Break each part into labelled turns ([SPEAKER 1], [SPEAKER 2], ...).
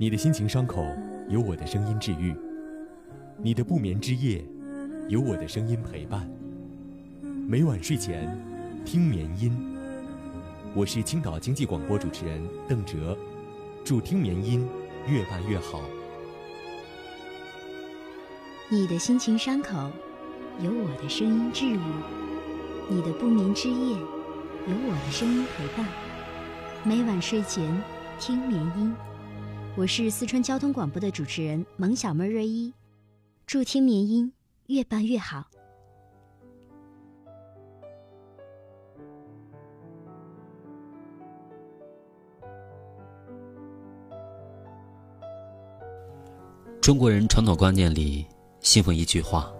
[SPEAKER 1] 你的心情伤口，有我的声音治愈；你的不眠之夜，有我的声音陪伴。每晚睡前，听眠音。我是青岛经济广播主持人邓哲，祝听眠音越办越好。
[SPEAKER 2] 你的心情伤口，有我的声音治愈；你的不眠之夜，有我的声音陪伴。每晚睡前，听眠音。我是四川交通广播的主持人萌小妹瑞一，祝听绵音越办越好。
[SPEAKER 3] 中国人传统观念里信奉一句话：“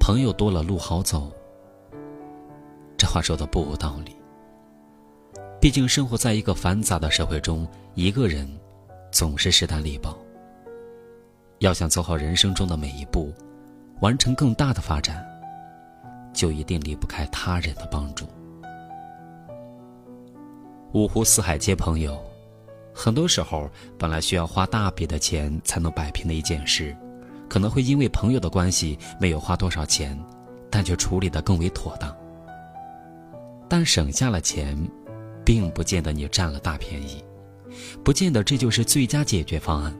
[SPEAKER 3] 朋友多了路好走。”这话说的不无道理。毕竟生活在一个繁杂的社会中，一个人。总是势单力薄。要想走好人生中的每一步，完成更大的发展，就一定离不开他人的帮助。五湖四海皆朋友，很多时候本来需要花大笔的钱才能摆平的一件事，可能会因为朋友的关系没有花多少钱，但却处理的更为妥当。但省下了钱，并不见得你占了大便宜。不见得这就是最佳解决方案，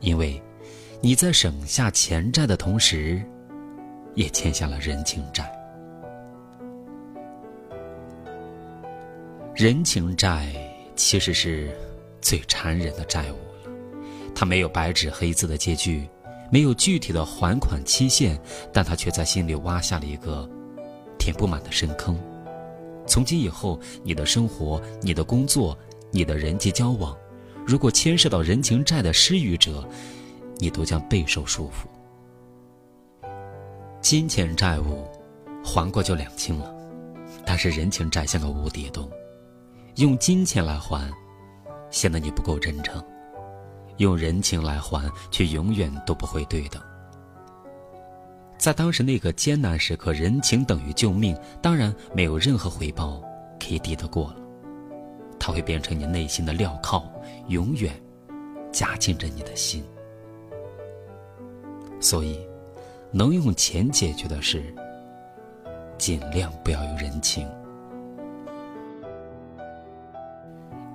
[SPEAKER 3] 因为你在省下钱债的同时，也欠下了人情债。人情债其实是最残忍的债务了，它没有白纸黑字的借据，没有具体的还款期限，但它却在心里挖下了一个填不满的深坑。从今以后，你的生活，你的工作。你的人际交往，如果牵涉到人情债的施予者，你都将备受束缚。金钱债务还过就两清了，但是人情债像个无底洞，用金钱来还，显得你不够真诚；用人情来还，却永远都不会对等。在当时那个艰难时刻，人情等于救命，当然没有任何回报可以抵得过了。它会变成你内心的镣铐，永远夹紧着你的心。所以，能用钱解决的事，尽量不要有人情。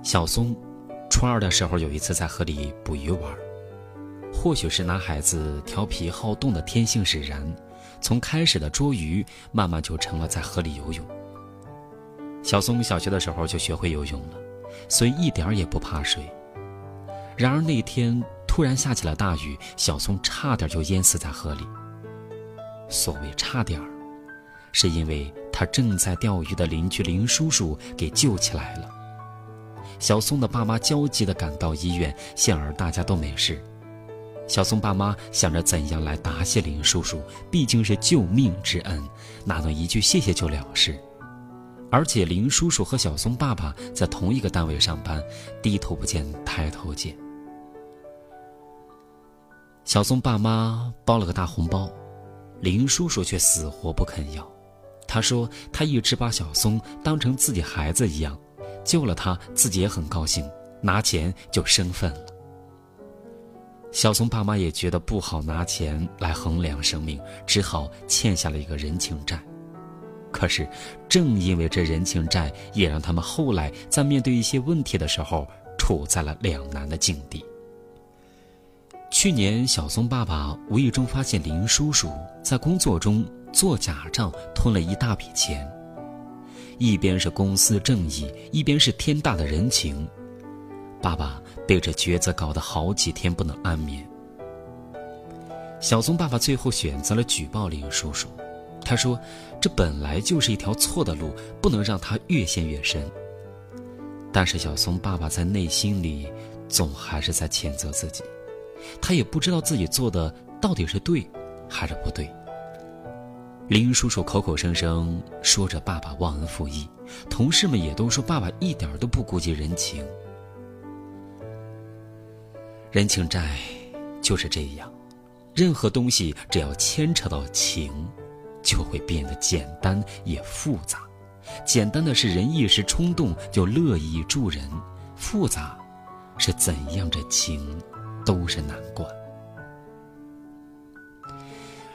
[SPEAKER 3] 小松初二的时候，有一次在河里捕鱼玩，或许是男孩子调皮好动的天性使然，从开始的捉鱼，慢慢就成了在河里游泳。小松小学的时候就学会游泳了，所以一点也不怕水。然而那天突然下起了大雨，小松差点就淹死在河里。所谓差点儿，是因为他正在钓鱼的邻居林叔叔给救起来了。小松的爸妈焦急地赶到医院，幸而大家都没事。小松爸妈想着怎样来答谢林叔叔，毕竟是救命之恩，哪能一句谢谢就了事？而且林叔叔和小松爸爸在同一个单位上班，低头不见抬头见。小松爸妈包了个大红包，林叔叔却死活不肯要。他说他一直把小松当成自己孩子一样，救了他自己也很高兴，拿钱就生分了。小松爸妈也觉得不好拿钱来衡量生命，只好欠下了一个人情债。可是，正因为这人情债，也让他们后来在面对一些问题的时候，处在了两难的境地。去年，小松爸爸无意中发现林叔叔在工作中做假账，吞了一大笔钱。一边是公司正义，一边是天大的人情，爸爸被这抉择搞得好几天不能安眠。小松爸爸最后选择了举报林叔叔。他说：“这本来就是一条错的路，不能让他越陷越深。”但是小松爸爸在内心里总还是在谴责自己，他也不知道自己做的到底是对还是不对。林叔叔口口声声说着爸爸忘恩负义，同事们也都说爸爸一点都不顾及人情。人情债就是这样，任何东西只要牵扯到情。就会变得简单也复杂。简单的是人一时冲动就乐意助人，复杂是怎样这情，都是难关。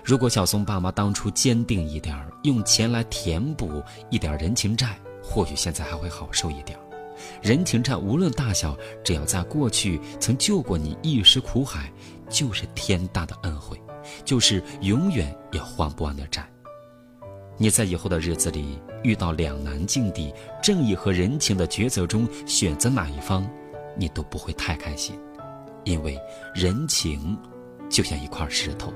[SPEAKER 3] 如果小松爸妈当初坚定一点用钱来填补一点人情债，或许现在还会好受一点人情债无论大小，只要在过去曾救过你一时苦海，就是天大的恩惠，就是永远也还不完的债。你在以后的日子里遇到两难境地，正义和人情的抉择中选择哪一方，你都不会太开心，因为人情就像一块石头。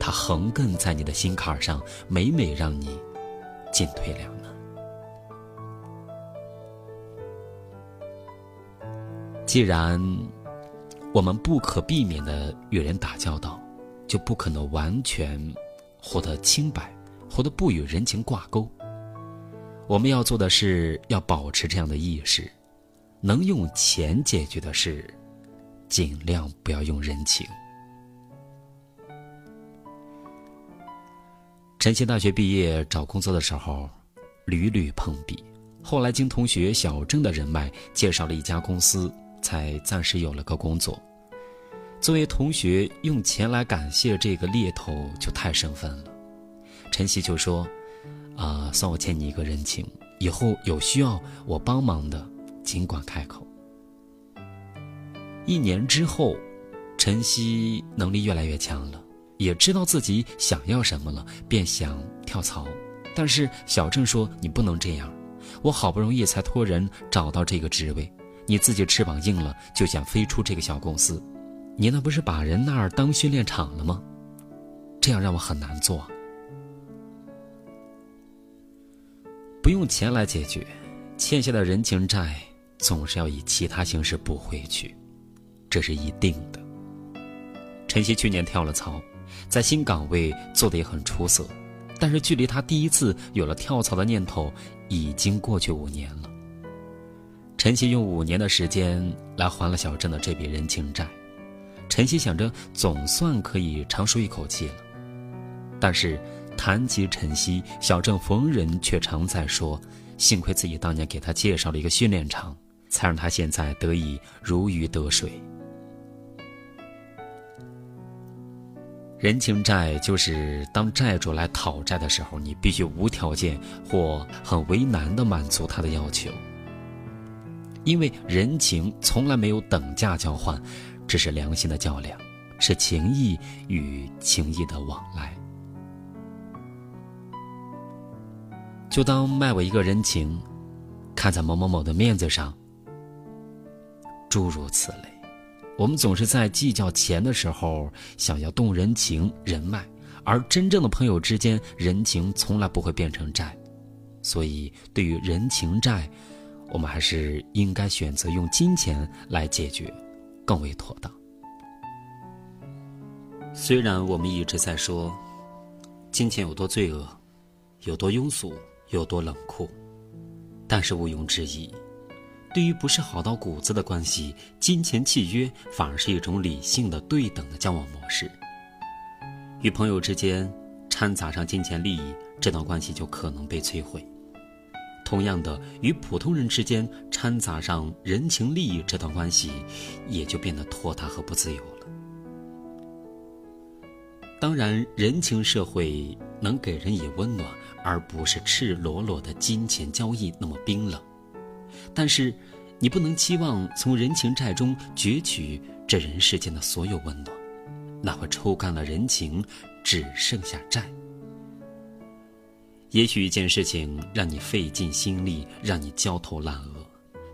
[SPEAKER 3] 它横亘在你的心坎上，每每让你进退两难。既然我们不可避免的与人打交道，就不可能完全活得清白，活得不与人情挂钩。我们要做的是要保持这样的意识：能用钱解决的事，尽量不要用人情。陈曦大学毕业找工作的时候，屡屡碰壁。后来经同学小郑的人脉介绍了一家公司，才暂时有了个工作。作为同学，用钱来感谢这个猎头就太生分了。晨曦就说：“啊，算我欠你一个人情，以后有需要我帮忙的，尽管开口。”一年之后，晨曦能力越来越强了。也知道自己想要什么了，便想跳槽。但是小郑说：“你不能这样，我好不容易才托人找到这个职位，你自己翅膀硬了就想飞出这个小公司，你那不是把人那儿当训练场了吗？这样让我很难做。不用钱来解决，欠下的人情债总是要以其他形式补回去，这是一定的。”晨曦去年跳了槽。在新岗位做的也很出色，但是距离他第一次有了跳槽的念头已经过去五年了。陈曦用五年的时间来还了小郑的这笔人情债，陈曦想着总算可以长舒一口气了。但是谈及陈曦，小郑逢人却常在说：“幸亏自己当年给他介绍了一个训练场，才让他现在得以如鱼得水。”人情债就是当债主来讨债的时候，你必须无条件或很为难的满足他的要求。因为人情从来没有等价交换，只是良心的较量，是情谊与情谊的往来。就当卖我一个人情，看在某某某的面子上，诸如此类。我们总是在计较钱的时候想要动人情人脉，而真正的朋友之间，人情从来不会变成债。所以，对于人情债，我们还是应该选择用金钱来解决，更为妥当。虽然我们一直在说，金钱有多罪恶，有多庸俗，有多冷酷，但是毋庸置疑。对于不是好到骨子的关系，金钱契约反而是一种理性的、对等的交往模式。与朋友之间掺杂上金钱利益，这段关系就可能被摧毁；同样的，与普通人之间掺杂上人情利益，这段关系也就变得拖沓和不自由了。当然，人情社会能给人以温暖，而不是赤裸裸的金钱交易那么冰冷。但是，你不能期望从人情债中攫取这人世间的所有温暖，那会抽干了人情，只剩下债。也许一件事情让你费尽心力，让你焦头烂额，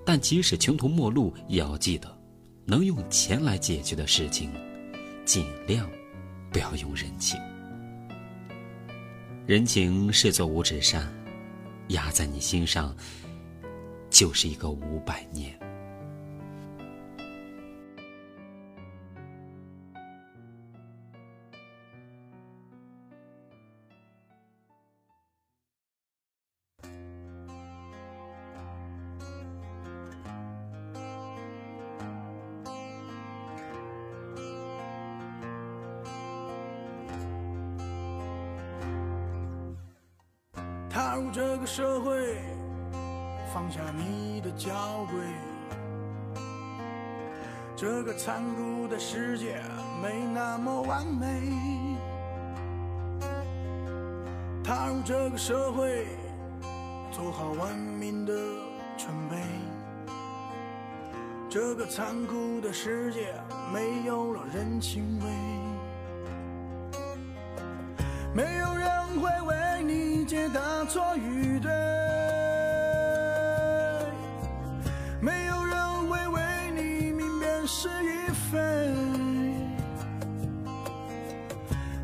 [SPEAKER 3] 但即使穷途末路，也要记得，能用钱来解决的事情，尽量不要用人情。人情是座五指山，压在你心上。就是一个五百年。
[SPEAKER 4] 踏入这个社会。放下你的娇贵，这个残酷的世界没那么完美。踏入这个社会，做好文明的准备。这个残酷的世界没有了人情味，没大错与对，没有人会为你明辨是与非。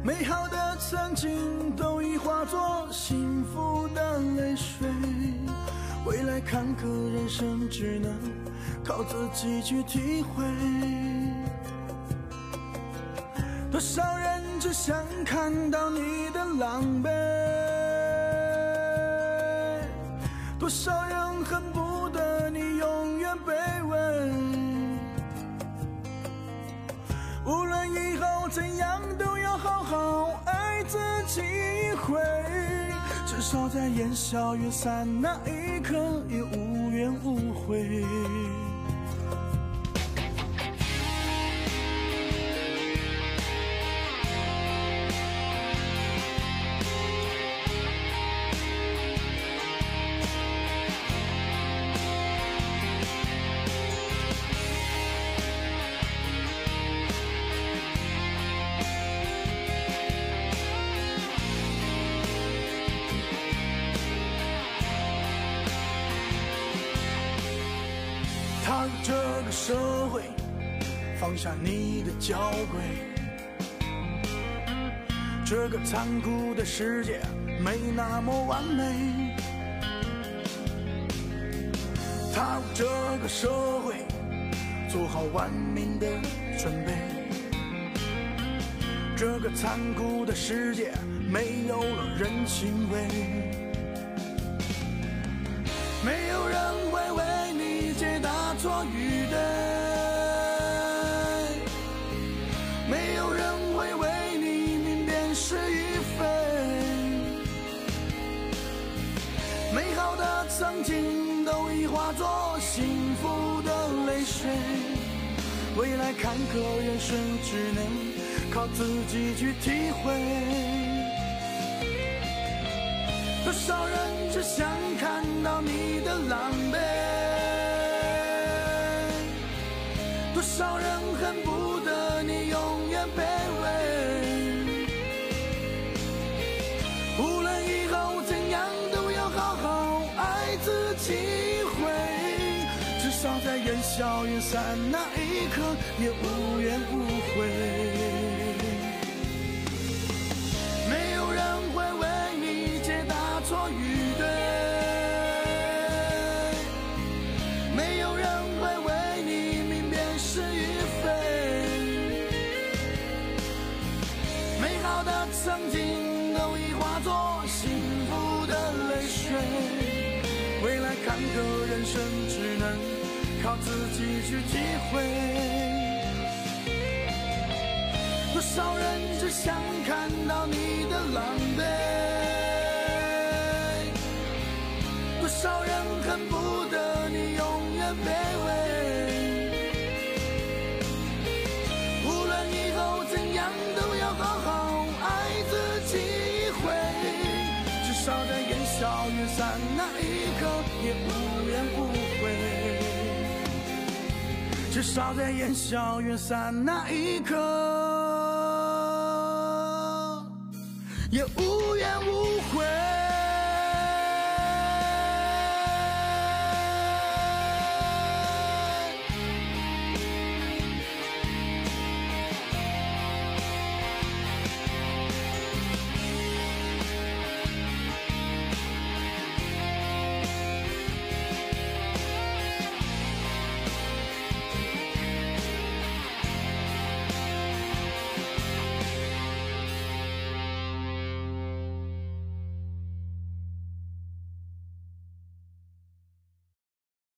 [SPEAKER 4] 美好的曾经都已化作幸福的泪水，未来坎坷人生只能靠自己去体会。多少人只想看到你的狼狈，多少人恨不得你永远卑微。无论以后怎样，都要好好爱自己一回。至少在烟消云散那一刻，也无怨无悔。放下你的娇贵。这个残酷的世界没那么完美。踏入这个社会，做好文明的准备。这个残酷的世界没有了人情味。美好的曾经都已化作幸福的泪水，未来坎坷人生只能靠自己去体会。多少人只想看到你的狼狈，多少人恨不得你永远卑微。无论一烟消云散那一刻，也无怨无悔。没有人会为你解答错与对，没有人会为你明辨是与非。美好的曾经都已化作幸福的泪水，未来坎坷人生只能靠自己去体会。多少人只想看到你的狼狈，至少在烟消云散那一刻，也无怨无悔。